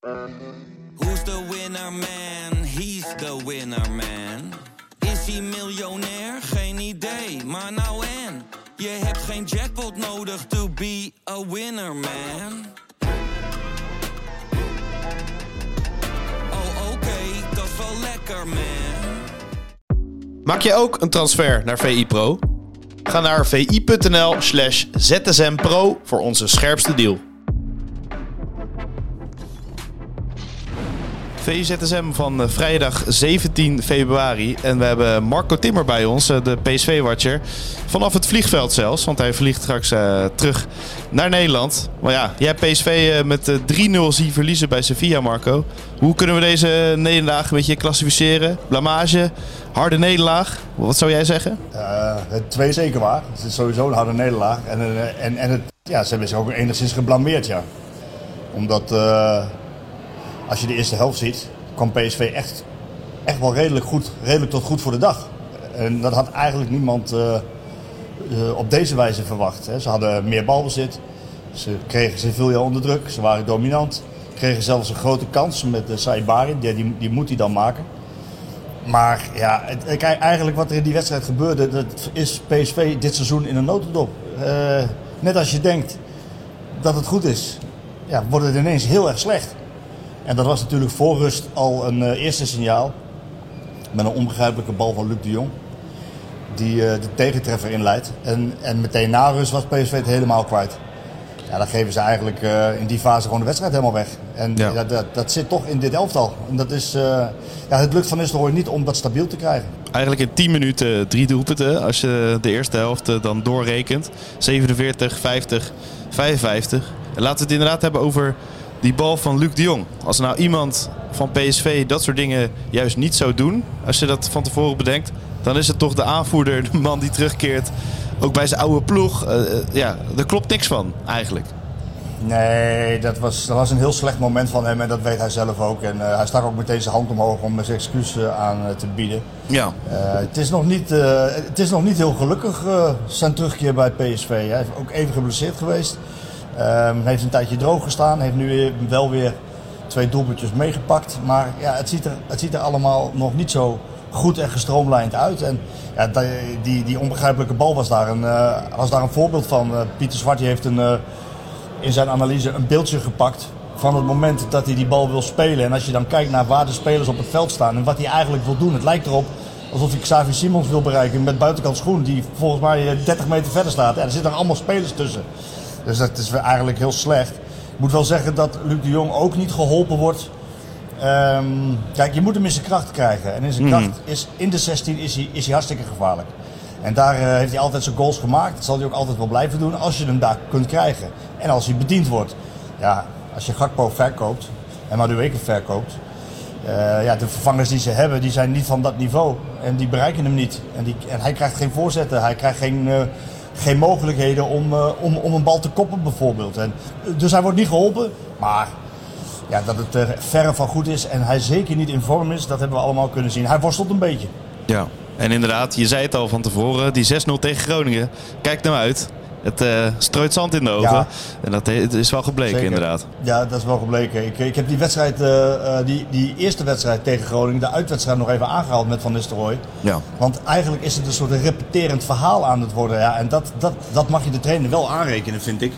Who's the winner man? He's the winner man. Is hij miljonair? Geen idee, maar nou en. Je hebt geen jackpot nodig to be a winner man. Oh oké, dat is wel lekker man. Maak je ook een transfer naar VI Pro? Ga naar vi.nl slash zsmpro voor onze scherpste deal. VZSM van eh, vrijdag 17 februari. En we hebben Marco Timmer bij ons, eh, de PSV-watcher. Vanaf het vliegveld zelfs, want hij vliegt straks eh, terug naar Nederland. Maar ja, jij hebt PSV met eh, 3-0 zien verliezen bij Sevilla, Marco. Hoe kunnen we deze nederlaag een beetje klassificeren? Blamage, harde nederlaag? Wat zou jij zeggen? Eh, het twee zeker waar. Het is sowieso een harde nederlaag. En, en, en het, ja, ze hebben zich ook enigszins geblameerd, ja. Omdat uh, als je de eerste helft ziet, kwam PSV echt, echt wel redelijk, goed, redelijk tot goed voor de dag. En dat had eigenlijk niemand uh, uh, op deze wijze verwacht. Hè. Ze hadden meer balbezit, ze kregen Sevilla onder druk, ze waren dominant. Kregen zelfs een grote kans met uh, Saibari, die, die, moet hij dan maken. Maar ja, het, eigenlijk wat er in die wedstrijd gebeurde, dat is PSV dit seizoen in een notendop. Net als je denkt dat het goed is, ja, wordt het ineens heel erg slecht. En dat was natuurlijk voor rust al een uh, eerste signaal. Met een onbegrijpelijke bal van Luc de Jong. Die uh, de tegentreffer inleidt. En, en meteen na rust was PSV het helemaal kwijt. Ja, dan geven ze eigenlijk uh, in die fase gewoon de wedstrijd helemaal weg. En ja. Ja, dat, dat, zit toch in dit elftal. En dat is, uh, ja, het lukt van Nistelrooy niet om dat stabiel te krijgen. Eigenlijk in 10 minuten drie doelpunten. Als je de eerste helft dan doorrekent. 47, 50, 55. En laten we het inderdaad hebben over die bal van Luc de Jong. Als nou iemand van PSV dat soort dingen juist niet zou doen. Als je dat van tevoren bedenkt. Dan is het toch de aanvoerder, de man die terugkeert ook bij zijn oude ploeg. Uh, ja, daar klopt niks van eigenlijk. Nee, dat was, dat was een heel slecht moment van hem en dat weet hij zelf ook. En uh, hij stak ook meteen zijn hand omhoog om zijn excuus aan uh, te bieden. Ja. het, is nog niet, het is nog niet heel gelukkig zijn terugkeer bij PSV. Hij is ook even geblesseerd geweest. Um, heeft een tijdje droog gestaan. Heeft nu wel weer twee doelpuntjes meegepakt. Maar ja, het ziet er, het ziet er allemaal nog niet zo goed en gestroomlijnd uit. En ja, die, die onbegrijpelijke bal was daar een, uh, was daar een voorbeeld van. Uh, Pieter Zwart heeft een, uh, in zijn analyse een beeldje gepakt van het moment dat hij die bal wil spelen. En als je dan kijkt naar waar de spelers op het veld staan en wat hij eigenlijk wil doen. Het lijkt erop alsof hij Xavi Simons wil bereiken met buitenkant schoen. Die volgens mij 30 meter verder staat. Ja, er zitten allemaal spelers tussen. Dus dat is eigenlijk heel slecht. Ik moet wel zeggen dat Luc de Jong ook niet geholpen wordt Um, kijk, je moet hem in zijn kracht krijgen. En in zijn kracht mm. is in de 16 is hij, is hij hartstikke gevaarlijk. En daar uh, heeft hij altijd zijn goals gemaakt. Dat zal hij ook altijd wel blijven doen als je hem daar kunt krijgen. En als hij bediend wordt. Ja, als je Gakpo verkoopt en Madueke verkoopt. Uh, ja, de vervangers die ze hebben, die zijn niet van dat niveau. En die bereiken hem niet. En, die, en hij krijgt geen voorzetten. Hij krijgt geen, uh, geen mogelijkheden om, om, om een bal te koppen bijvoorbeeld. En, dus hij wordt niet geholpen. Maar ja, dat het er verre van goed is en hij zeker niet in vorm is, dat hebben we allemaal kunnen zien. Hij worstelt een beetje. Ja, en inderdaad, je zei het al van tevoren, die 6-0 tegen Groningen, kijk nou uit. Het uh, strooit zand in de ogen. Ja. En dat is wel gebleken, Zeker. inderdaad. Ja, dat is wel gebleken. Ik, ik heb die wedstrijd, uh, die, die eerste wedstrijd tegen Groningen, de uitwedstrijd nog even aangehaald met Van Nistelrooy. Ja. Want eigenlijk is het een soort repeterend verhaal aan het worden. Ja. En dat, dat, dat mag je de trainer wel aanrekenen, vind ik.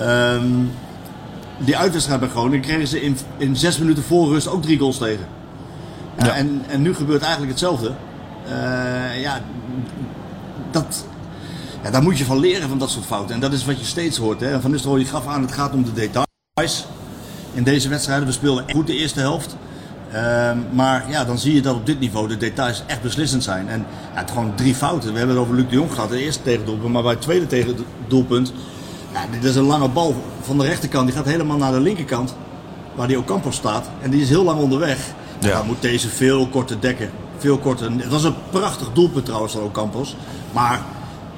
Um, die uitwedstrijd bij Groningen kregen ze in, in zes minuten voor rust ook drie goals tegen. Ja. En, en nu gebeurt eigenlijk hetzelfde. Uh, ja, dat, ja, daar moet je van leren van dat soort fouten. En dat is wat je steeds hoort. Hè. Van Nistelrooy gaf aan, het gaat om de details. In deze wedstrijden, we speelden goed de eerste helft. Uh, maar ja, dan zie je dat op dit niveau de details echt beslissend zijn. En ja, het gewoon drie fouten. We hebben het over Luc de Jong gehad, de eerste tegendoelpunt. Maar bij het tweede tegendoelpunt ja, dit is een lange bal van de rechterkant. Die gaat helemaal naar de linkerkant. Waar die Ocampo staat. En die is heel lang onderweg. Ja. Dan moet deze veel korter dekken. Veel korter. Het was een prachtig doelpunt trouwens van Ocampos. Maar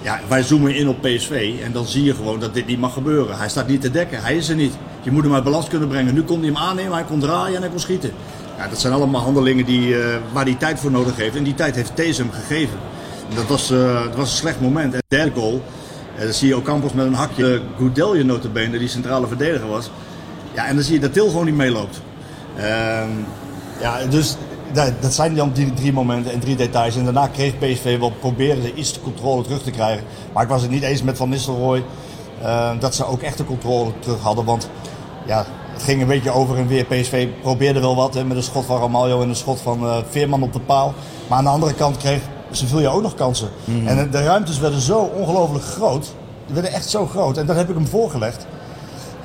ja, wij zoomen in op PSV. En dan zie je gewoon dat dit niet mag gebeuren. Hij staat niet te dekken. Hij is er niet. Je moet hem uit balans kunnen brengen. Nu kon hij hem aannemen. Hij kon draaien en hij kon schieten. Ja, dat zijn allemaal handelingen die, uh, waar hij tijd voor nodig heeft. En die tijd heeft deze hem gegeven. Dat was, uh, dat was een slecht moment. En de derde goal. En dan zie je ook Campos met een hakje. Goudelje notabene, die centrale verdediger was. Ja, en dan zie je dat Til gewoon niet meeloopt. Ehm, ja, dus dat, dat zijn dan die drie momenten en drie details. En daarna kreeg PSV wel proberen ze iets de controle terug te krijgen. Maar ik was het niet eens met Van Nistelrooy eh, dat ze ook echt de controle terug hadden. Want ja, het ging een beetje over en weer. PSV probeerde wel wat hè, met een schot van Ramaljo en een schot van eh, Veerman op de paal. Maar aan de andere kant kreeg Sevilla ook nog kansen. En de ruimtes werden zo ongelooflijk groot. Die werden echt zo groot. En daar heb ik hem voorgelegd.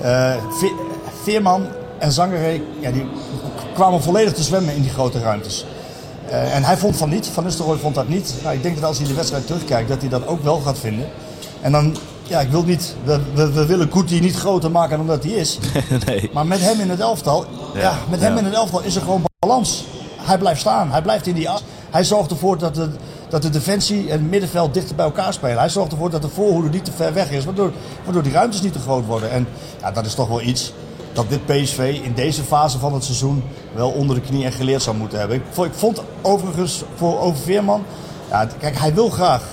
Eh, Ve- Veerman en Zangeré, ja, die kwamen volledig te zwemmen in die grote ruimtes. Eh, en hij vond van niet, Van Nistelrooy vond dat niet. Nou, ik denk dat als hij de wedstrijd terugkijkt, dat hij dat ook wel gaat vinden. En dan, ja, ik wil niet, we, we, we willen Koetie niet groter maken dan dat hij is. nee. Maar met hem in het elftal, ja, Ja, met hem ja. in het elftal is er gewoon balans. Hij blijft staan, hij blijft in die as. Hij zorgt ervoor dat de, dat de defensie en het middenveld dichter bij elkaar spelen. Hij zorgt ervoor dat de voorhoede niet te ver weg is, waardoor, waardoor die ruimtes niet te groot worden. En ja, dat is toch wel iets dat dit PSV in deze fase van het seizoen wel onder de knie en geleerd zou moeten hebben. Ik vond, ik vond overigens voor over Veerman, ja, kijk, hij wil graag.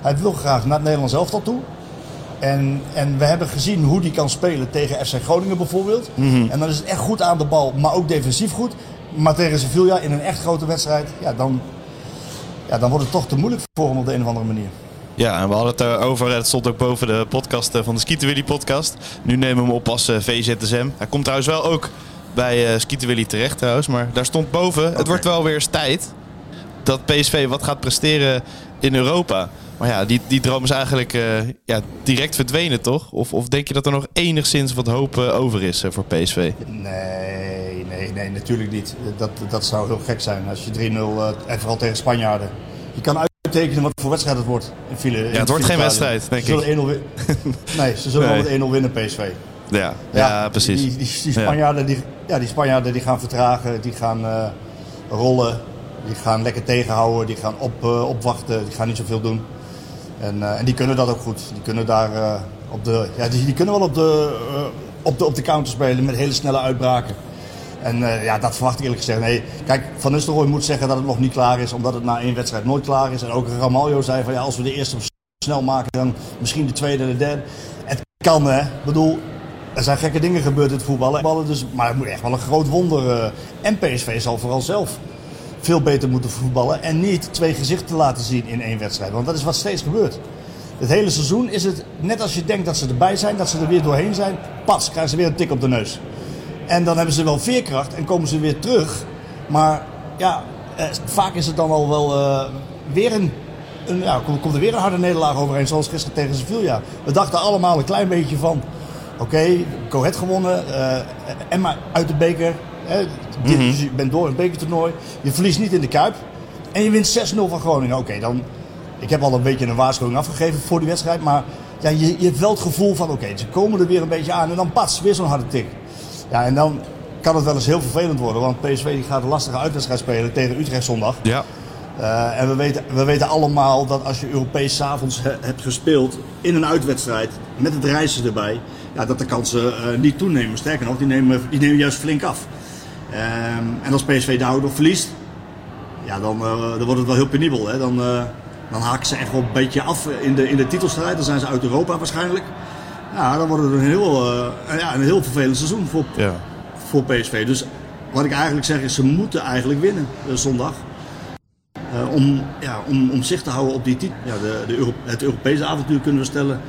Hij wil graag naar het Nederlands elftal toe. En, en we hebben gezien hoe die kan spelen tegen FC Groningen bijvoorbeeld. En dan is het echt goed aan de bal, maar ook defensief goed. Maar tegen Sevilla in een echt grote wedstrijd, ja, dan, ja, dan wordt het toch te moeilijk voor hem op de een of andere manier. Ja, en we hadden het erover. Het stond ook boven de podcast eh, van de Skieten Willy podcast. Nu nemen we hem op als eh, VZSM. Hij komt trouwens wel ook bij eh Skieten Willy terecht trouwens. Maar daar stond boven. Het wordt wel weer eens tijd dat PSV wat gaat presteren in Europa. Maar ja, die, die droom is eigenlijk eh, ja, direct verdwenen, toch? Of, of denk je dat er nog enigszins wat hoop eh, over is eh, voor PSV? Nee, nee, nee, natuurlijk niet. Dat, dat zou heel gek zijn als je 3-0, eh, en vooral tegen Spanjaarden. Je kan uittekenen wat voor wedstrijd het wordt. In file, Ja, het wordt geen wedstrijd, denk ze zullen 1-0 win- Nee, ze zullen Nee. wel met 1-0 winnen, PSV. Ja, ja, precies. Die, die, die Spanjaarden, die, ja, die Spanjaarden die gaan vertragen, die gaan eh, rollen, die gaan lekker tegenhouden, die gaan op, eh, opwachten, die gaan niet zoveel doen. En, eh, en die kunnen dat ook goed. Die kunnen daar op de, ja, die, die kunnen wel op de, op, de, op de counter spelen met hele snelle uitbraken. En eh, ja, dat verwacht ik eerlijk gezegd. Nee, kijk, Van Nistelrooy moet zeggen dat het nog niet klaar is, omdat het na één wedstrijd nooit klaar is. En ook Ramaljo zei van ja, als we de eerste snel maken, dan misschien de tweede en de derde. Het kan hè. Ik bedoel, er zijn gekke dingen gebeurd in het voetballen. Ballen Dus, maar het moet echt wel een groot wonder. eh, en PSV zal vooral zelf veel beter moeten voetballen. En niet twee gezichten laten zien in één wedstrijd. Want dat is wat steeds gebeurt. Het hele seizoen is het net als je denkt dat ze erbij zijn, dat ze er weer doorheen zijn. Pas, krijgen ze weer een tik op de neus. En dan hebben ze wel veerkracht en komen ze weer terug. Maar ja, eh, vaak is het dan al wel eh, weer een, een ja, komt, er weer een harde nederlaag overheen, zoals gisteren tegen Sevilla. We dachten allemaal een klein beetje van, oké, Go Ahead gewonnen, eh, Emma uit de beker. Hè, dit, dus je bent door het bekertoernooi. Je verliest niet in de Kuip. En je wint 6-0 van Groningen. Oké, dan... Ik heb al een beetje een waarschuwing afgegeven voor die wedstrijd. Maar ja, je, je hebt wel het gevoel van, oké, ze komen er weer een beetje aan. En dan pas, weer zo'n harde tik. Ja, en dan kan het wel eens heel vervelend worden. Want PSV die gaat een lastige uitwedstrijd spelen tegen Utrecht zondag. Ja, Eh, en we weten, we weten allemaal dat als je Europees avonds he- hebt gespeeld in een uitwedstrijd met het reizen erbij, ja, dat de kansen eh, niet toenemen. Sterker nog, die nemen, die nemen juist flink af. Ehm, en als PSV daardoor verliest, ja, dan, eh, dan wordt het wel heel penibel. Hè? Dan, dan haken ze echt wel een beetje af in de, in de titelstrijd. Dan zijn ze uit Europa waarschijnlijk. Ja, dan wordt het een heel, eh, ja, een heel vervelend seizoen voor, ja. voor PSV. Dus wat ik eigenlijk zeg is, ze moeten eigenlijk winnen eh, zondag. Eh, om, ja, om, om zich te houden op die titel. Ja, de, de Euro- het Europese avontuur kunnen we stellen.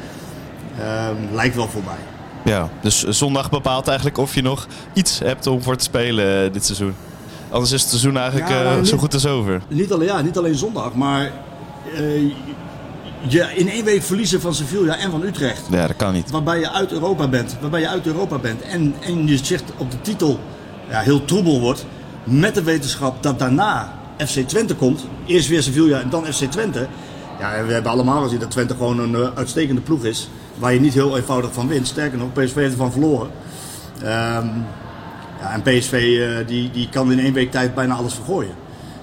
ehm, lijkt wel voorbij. Ja, dus zondag bepaalt eigenlijk of je nog iets hebt om voor te spelen dit seizoen. Anders is het seizoen eigenlijk Ja, zo goed als over. Niet alleen, ja, niet alleen zondag, maar je in één week verliezen van Sevilla en van Utrecht. Ja, dat kan niet. Waarbij je uit Europa bent. Waarbij je uit Europa bent. En, en je zegt op de titel ja, heel troebel wordt. Met de wetenschap dat daarna FC Twente komt. Eerst weer Sevilla en dan FC Twente. Ja, we hebben allemaal gezien dat Twente gewoon een eh, uitstekende ploeg is. Waar je niet heel eenvoudig van wint. Sterker nog, PSV heeft ervan verloren. Ehm, ja, en PSV eh, die, die kan in één week tijd bijna alles vergooien.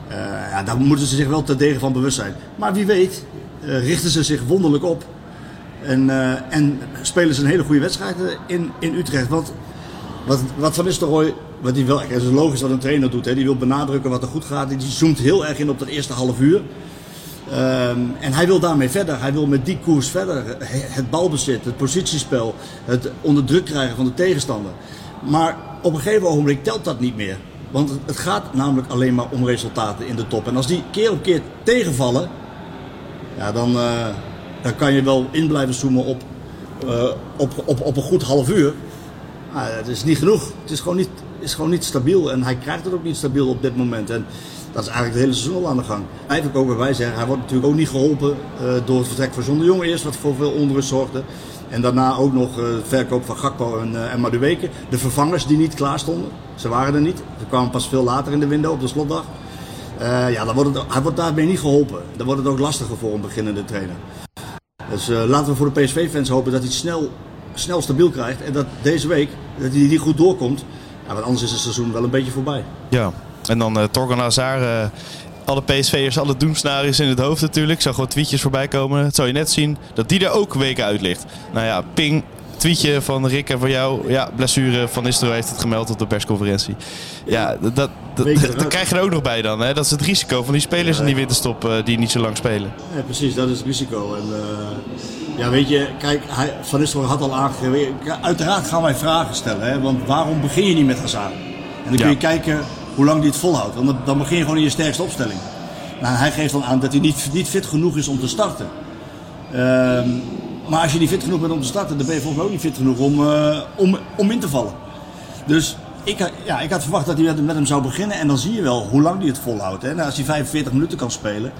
Eh, ja, daar moeten ze zich wel terdege van bewust zijn. Maar wie weet richten ze zich wonderlijk op. En, eh, en spelen ze een hele goede wedstrijd eh, in, in Utrecht. Want wat, wat Van Nistelrooy, wat die wel, het is logisch wat een trainer doet. Hè, die wil benadrukken wat er goed gaat. Die zoomt heel erg in op dat eerste half uur. Ehm, en hij wil daarmee verder. Hij wil met die koers verder. He- Het balbezit, het positiespel, het onder druk krijgen van de tegenstander. Maar op een gegeven ogenblik telt dat niet meer. Want het gaat namelijk alleen maar om resultaten in de top. En als die keer op keer tegenvallen, ja, dan, uh, dan kan je wel in blijven zoomen op, uh, op, op, op een goed half uur. Maar het is niet genoeg. Het is gewoon niet, is gewoon niet stabiel. En hij krijgt het ook niet stabiel op dit moment. En dat is eigenlijk het hele seizoen al aan de gang. Eigenlijk ook wat wij zeggen, hij wordt natuurlijk ook niet geholpen uh, door het vertrek van John de Jong eerst, wat voor veel onrust zorgde. En daarna ook nog uh, verkoop van Gakpo en, uh, en. De vervangers die niet klaar stonden. Ze waren er niet. Ze kwamen pas veel later in de window op de slotdag. Uh, ja, dan wordt het, hij wordt daarmee niet geholpen. Dan wordt het ook lastiger voor een beginnende trainer. Dus laten we voor de PSV-fans hopen dat hij het snel, snel stabiel krijgt. En dat deze week dat hij niet goed doorkomt. Ja, want anders is het seizoen wel een beetje voorbij. Ja, en dan uh, Torgan Hazard alle PSV'ers, alle doemscenario's in het hoofd natuurlijk. Ik zag wat tweetjes voorbij komen. Dat zou je net zien dat die er ook weken uit ligt. Nou ja, ping, tweetje van Rick en van jou. Ja, blessure van Istro heeft het gemeld op de persconferentie. Ja, dat, dat, dat krijg je er ook nog bij dan. Hè? Dat is het risico van die spelers in die winterstop uh, die niet zo lang spelen. Ja, precies, dat is het risico. En, uh, ja, weet je, kijk, hij, Van Nistelrooy had al aangegeven. Uiteraard gaan wij vragen stellen. Hè? Want waarom begin je niet met Hazard? En dan kun je kijken hoe lang die het volhoudt. Want dan begin je gewoon in je sterkste opstelling. Nou, hij geeft dan aan dat hij niet, niet fit genoeg is om te starten. Um, maar als je niet fit genoeg bent om te starten, dan ben je volgens mij ook niet fit genoeg om, uh, om, om in te vallen. Dus ik, ja, ik had verwacht dat hij met, met hem zou beginnen. En dan zie je wel hoe lang hij het volhoudt. Hè? Nou, als hij 45 minuten kan spelen,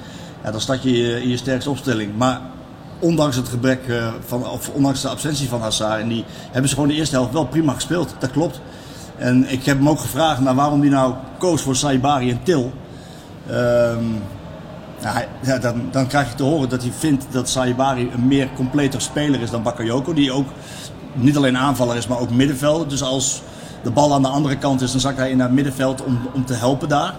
ja, dan start je in je sterkste opstelling. Maar ondanks het gebrek uh, van, of ondanks de absentie van Hazard, en die hebben ze gewoon de eerste helft wel prima gespeeld. Dat klopt. En ik heb hem ook gevraagd naar waarom hij nou koos voor Saibari en Til. Nou, ja, dan, dan krijg je te horen dat hij vindt dat Saibari een meer completer speler is dan Bakayoko. Die ook niet alleen aanvaller is, maar ook middenvelder. Dus als de bal aan de andere kant is, dan zakt hij in het middenveld om, om te helpen daar.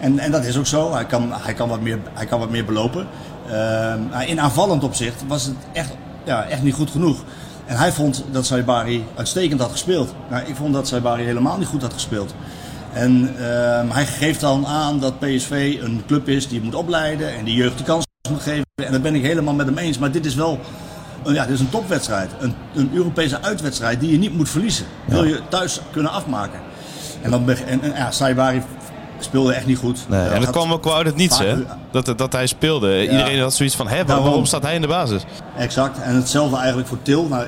En, en dat is ook zo. Hij kan, hij kan, wat, meer, hij kan wat meer belopen. Uh, in aanvallend opzicht was het echt, ja, echt niet goed genoeg. En hij vond dat Saibari uitstekend had gespeeld. Nou, ik vond dat Saibari helemaal niet goed had gespeeld. En uh, hij geeft dan aan dat PSV een club is die moet opleiden en die jeugd de kans moet geven. En dat ben ik helemaal met hem eens. Maar dit is wel ja, dit is een topwedstrijd. Een, een Europese uitwedstrijd die je niet moet verliezen. Ja. Wil je thuis kunnen afmaken. En, dan, en, en ja, Saibari speelde echt niet goed. Nee, en dat kwam ook wel uit het niets, hè? Dat, dat hij speelde. Ja. Iedereen had zoiets van, hè, waarom, waarom staat hij in de basis? Exact. En hetzelfde eigenlijk voor Til. Nou,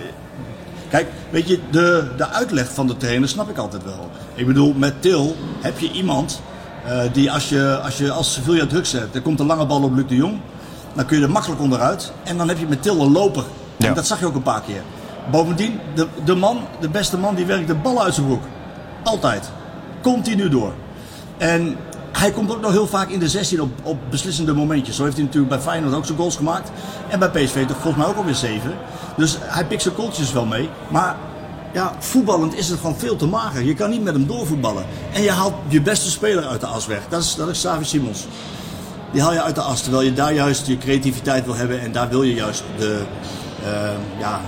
kijk, weet je, de, de uitleg van de trainer snap ik altijd wel. Ik bedoel, met Til heb je iemand uh, die als je als, je als Sevilla druk zet, er komt een lange bal op Luc de Jong, dan kun je er makkelijk onderuit. En dan heb je met Til een loper. Ja. En dat zag je ook een paar keer. Bovendien, de, de man, de beste man, die werkt de bal uit zijn broek. Altijd. Continu door. En hij komt ook nog heel vaak in de 16 op, op beslissende momentjes. Zo heeft hij natuurlijk bij Feyenoord ook zijn goals gemaakt. En bij PSV toch volgens mij ook alweer 7. Dus hij pikt zijn goaltjes wel mee. Maar ja, voetballend is het gewoon veel te mager. Je kan niet met hem doorvoetballen. En je haalt je beste speler uit de as weg. Dat is, dat is Simons. Die haal je uit de as. Terwijl je daar juist je creativiteit wil hebben. En daar wil je juist de, uh, ja,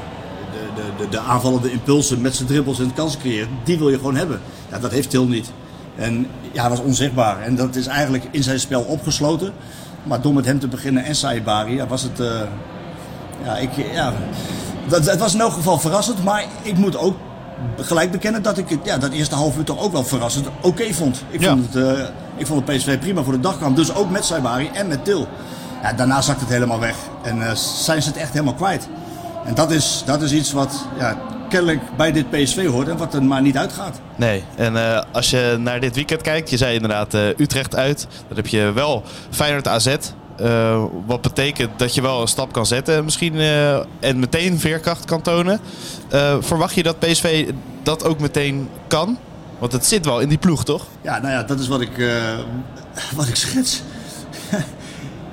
de, de, de, de, aanvallende impulsen met zijn dribbels en kansen creëren. Die wil je gewoon hebben. Ja, dat heeft Til niet. En ja, hij was onzichtbaar. En dat is eigenlijk in zijn spel opgesloten. Maar door met hem te beginnen en Saibari, ja, was het... Uh, ja, ik, ja, dat, het was in elk geval verrassend. Maar ik moet ook gelijk bekennen dat ik ja, dat eerste half uur toch ook wel verrassend oké okay vond. Ik, ja. vond het, uh, ik vond het PSV prima voor de dag kwam. Dus ook met Saibari en met Til. Ja, daarna zakt het helemaal weg. En uh, zijn ze het echt helemaal kwijt. En dat is, dat is iets wat ja, kennelijk bij dit PSV hoort en wat er maar niet uitgaat. Nee, en uh, als je naar dit weekend kijkt, je zei inderdaad uh, Utrecht uit. Dan heb je wel Feyenoord AZ. Uh, wat betekent dat je wel een stap kan zetten misschien en meteen veerkracht kan tonen. verwacht je dat PSV dat ook meteen kan? Want het zit wel in die ploeg, toch? Ja, nou ja, dat is wat ik, wat ik schets.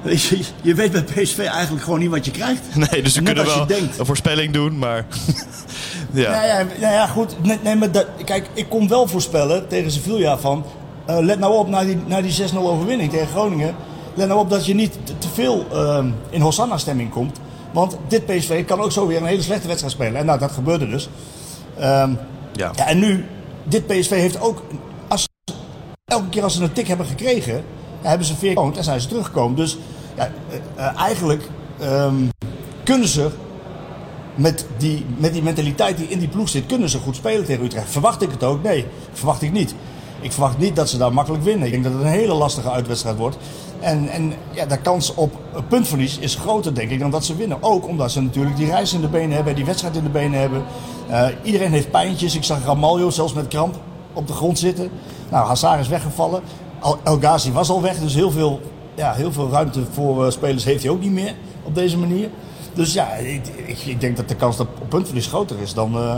Je, je, weet bij PSV eigenlijk gewoon niet wat je krijgt. Nee, dus we kunnen wel denkt. een voorspelling doen, maar... ja. Nou ja, nou ja, goed. Nee, nee, maar dat, kijk, ik kon wel voorspellen tegen Sevilla van... Uh, let nou op naar die, naar die 6-0 overwinning tegen Groningen. Let nou op dat je niet te, te veel uh, in Hosanna-stemming komt. Want dit PSV kan ook zo weer een hele slechte wedstrijd spelen. En nou, dat gebeurde dus. Um, ja. ja. En nu, dit PSV heeft ook... Als, elke keer als ze een tik hebben gekregen... hebben ze veer en zijn ze teruggekomen. Dus ja, uh, eigenlijk um, kunnen ze met die, met die mentaliteit die in die ploeg zit, kunnen ze goed spelen tegen Utrecht. Verwacht ik het ook? Nee, verwacht ik niet. Ik verwacht niet dat ze daar makkelijk winnen. Ik denk dat het een hele lastige uitwedstrijd wordt. En, en ja, de kans op puntverlies is groter, denk ik, dan dat ze winnen. Ook omdat ze natuurlijk die reis in de benen hebben, die wedstrijd in de benen hebben. Uh, iedereen heeft pijntjes. Ik zag Ramaljo zelfs met kramp op de grond zitten. Nou, Hazard is weggevallen. El Ghazi was al weg, dus heel veel, ja, heel veel ruimte voor uh, spelers heeft hij ook niet meer op deze manier. Dus ja, ik, ik, ik denk dat de kans op puntverlies groter is dan, uh,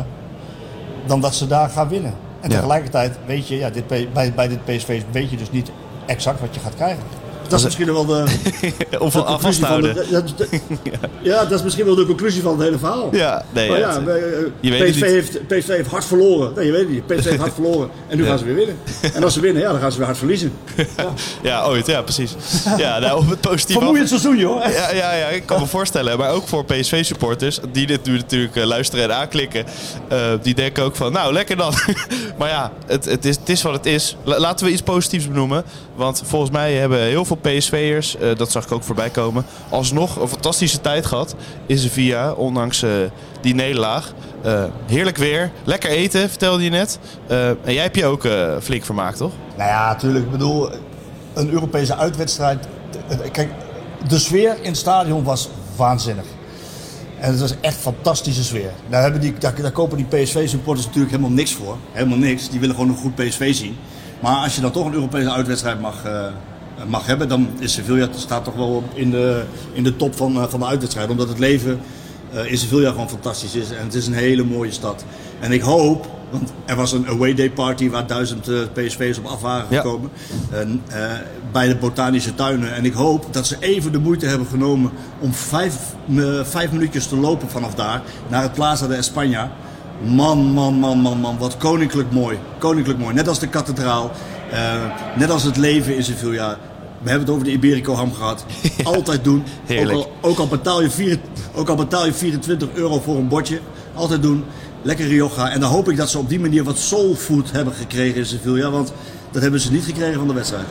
dan dat ze daar gaan winnen. En tegelijkertijd weet je, ja, dit, bij, bij dit PSV weet je dus niet exact wat je gaat krijgen. Dat is misschien wel de. of de conclusie van de, ja, dat is misschien wel de conclusie van het hele verhaal. Ja, nee. Maar ja, ja je weet PSV, heeft, PSV heeft hard verloren. Nee, je weet het niet. PSV heeft hard verloren. En nu gaan ze weer winnen. En als ze winnen, ja, dan gaan ze weer hard verliezen. Ja, ja ooit, ja, precies. Ja, nou, op het positieve. Vermoeiend seizoen, joh. Ja, ja, ja, ik kan me voorstellen. Maar ook voor PSV-supporters, die dit nu natuurlijk uh, luisteren en aanklikken, uh, die denken ook van, nou, lekker dan. maar ja, het, het, is, het is wat het is. Laten we iets positiefs benoemen. Want volgens mij hebben heel veel PSV'ers, uh, dat zag ik ook voorbij komen, alsnog een fantastische tijd gehad in Sevilla, ondanks uh, die nederlaag. Uh, heerlijk weer, lekker eten, vertelde je net. en jij hebt je ook flink vermaakt, toch? Nou ja, natuurlijk. Ik bedoel, een Europese uitwedstrijd. Kijk, de sfeer in het stadion was waanzinnig. En het was echt fantastische sfeer. Daar, hebben die, daar, daar kopen die PSV-supporters natuurlijk helemaal niks voor. Helemaal niks. Die willen gewoon een goed PSV zien. Maar als je dan toch een Europese uitwedstrijd mag, uh, mag hebben, dan is Sevilla staat toch wel in de, in de top van, uh, van de uitwedstrijd. Omdat het leven uh, in Sevilla gewoon fantastisch is. En het is een hele mooie stad. En ik hoop, want er was een away day party waar duizend PSV's op af waren gekomen. Ja. En, bij de botanische tuinen. En ik hoop dat ze even de moeite hebben genomen om vijf, vijf minuutjes te lopen vanaf daar naar het Plaza de España. Man, man, man, man, man. Wat koninklijk mooi. Koninklijk mooi. Net als de kathedraal. Uh, net als het leven in Sevilla. We hebben het over de Iberico ham gehad. Ja, Altijd doen. Ook al, ook, al betaal je vier, ook al betaal je 24 euro voor een bordje. Altijd doen. Lekker Rioja. En dan hoop ik dat ze op die manier wat soulfood hebben gekregen in Sevilla. Want dat hebben ze niet gekregen van de wedstrijd.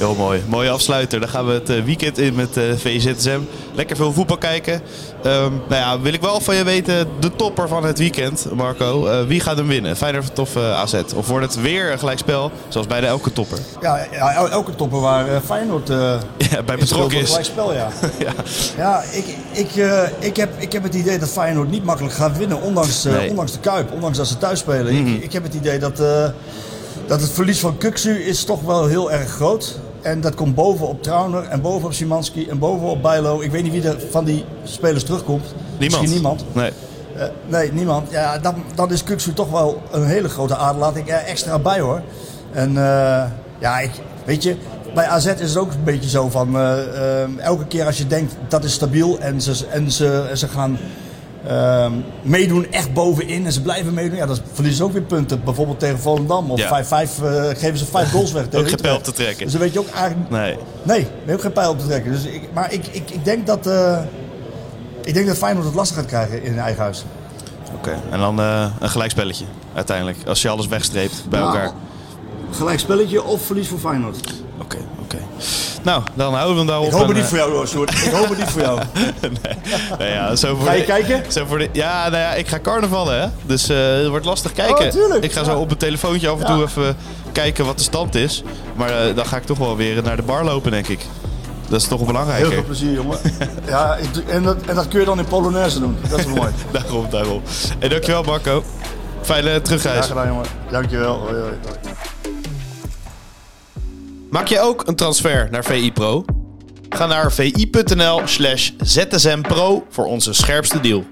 Heel mooi. Mooie afsluiter. Dan gaan we het eh, weekend in met eh, VZSM. Lekker veel voetbal kijken. Um, nou ja, wil ik wel van je weten, de topper van het weekend, Marco. Uh, wie gaat hem winnen? Feyenoord of uh, AZ? Of wordt het weer een gelijkspel, zoals bij de elke topper? Ja, ja elke topper waar uh, Feyenoord ja, bij betrokken is. Gelijkspel, ja. ja. ja, ik, ik, ik, heb, ik heb het idee dat Feyenoord niet makkelijk gaat winnen, ondanks, nee. ondanks de Kuip. Ondanks dat ze thuis spelen. Mm -hmm. ik, ik, heb het idee dat, dat het verlies van Kuksu is toch wel heel erg groot en dat komt boven op Trauner en boven op Simanski en boven op Bijlo. Ik weet niet wie er van die spelers terugkomt. Niemand. Misschien niemand. Nee. Uh, nee, niemand. Ja, dan, dan is Kuksu toch wel een hele grote ader. Laat ik er extra bij hoor. En uh, ja, ik, weet je, bij AZ is het ook een beetje zo van... Uh, elke keer als je denkt dat is stabiel en ze, en ze, en ze gaan uh, meedoen echt bovenin en ze blijven meedoen. Ja, dan verliezen ze ook weer punten. Bijvoorbeeld tegen Volendam. Of ja. 5, uh, geven ze vijf goals weg. ook geen pijl op te trekken. Dus dan weet je ook eigenlijk... Nee. Nee, nee ook geen pijl op te trekken. Dus ik, maar ik, ik, ik denk dat... Uh, ik denk dat Feyenoord het lastig gaat krijgen in eigen huis. Oké, okay. en dan uh, een gelijkspelletje uiteindelijk. Als je alles wegstreept bij nou, elkaar. Gelijkspelletje of verlies voor Feyenoord. Oké, okay, oké. Okay. Nou, dan houden we hem daarop. Ik hoop het niet voor jou, hoor, Sjoerd. Ik hoop het niet voor jou. nee. Nou ja, zo voor ga je de, kijken? Zo voor de, ja, nou ja, ik ga carnavallen, hè. Dus uh, het wordt lastig kijken. Oh, tuurlijk. Ik ga zo op mijn telefoontje af en toe even kijken wat de stand is. Maar uh, dan ga ik toch wel weer naar de bar lopen, denk ik. Dat is toch belangrijker. Heel veel plezier, jongen. ja, en dat, en dat kun je dan in Polonaise doen. Dat is mooi. daarom, daarom. En dankjewel, Marco. Fijne terugreis. Graag gedaan, jongen. Dankjewel. Hoi, hoi. Maak je ook een transfer naar VI Pro? Ga naar vi.nl slash zsmpro voor onze scherpste deal.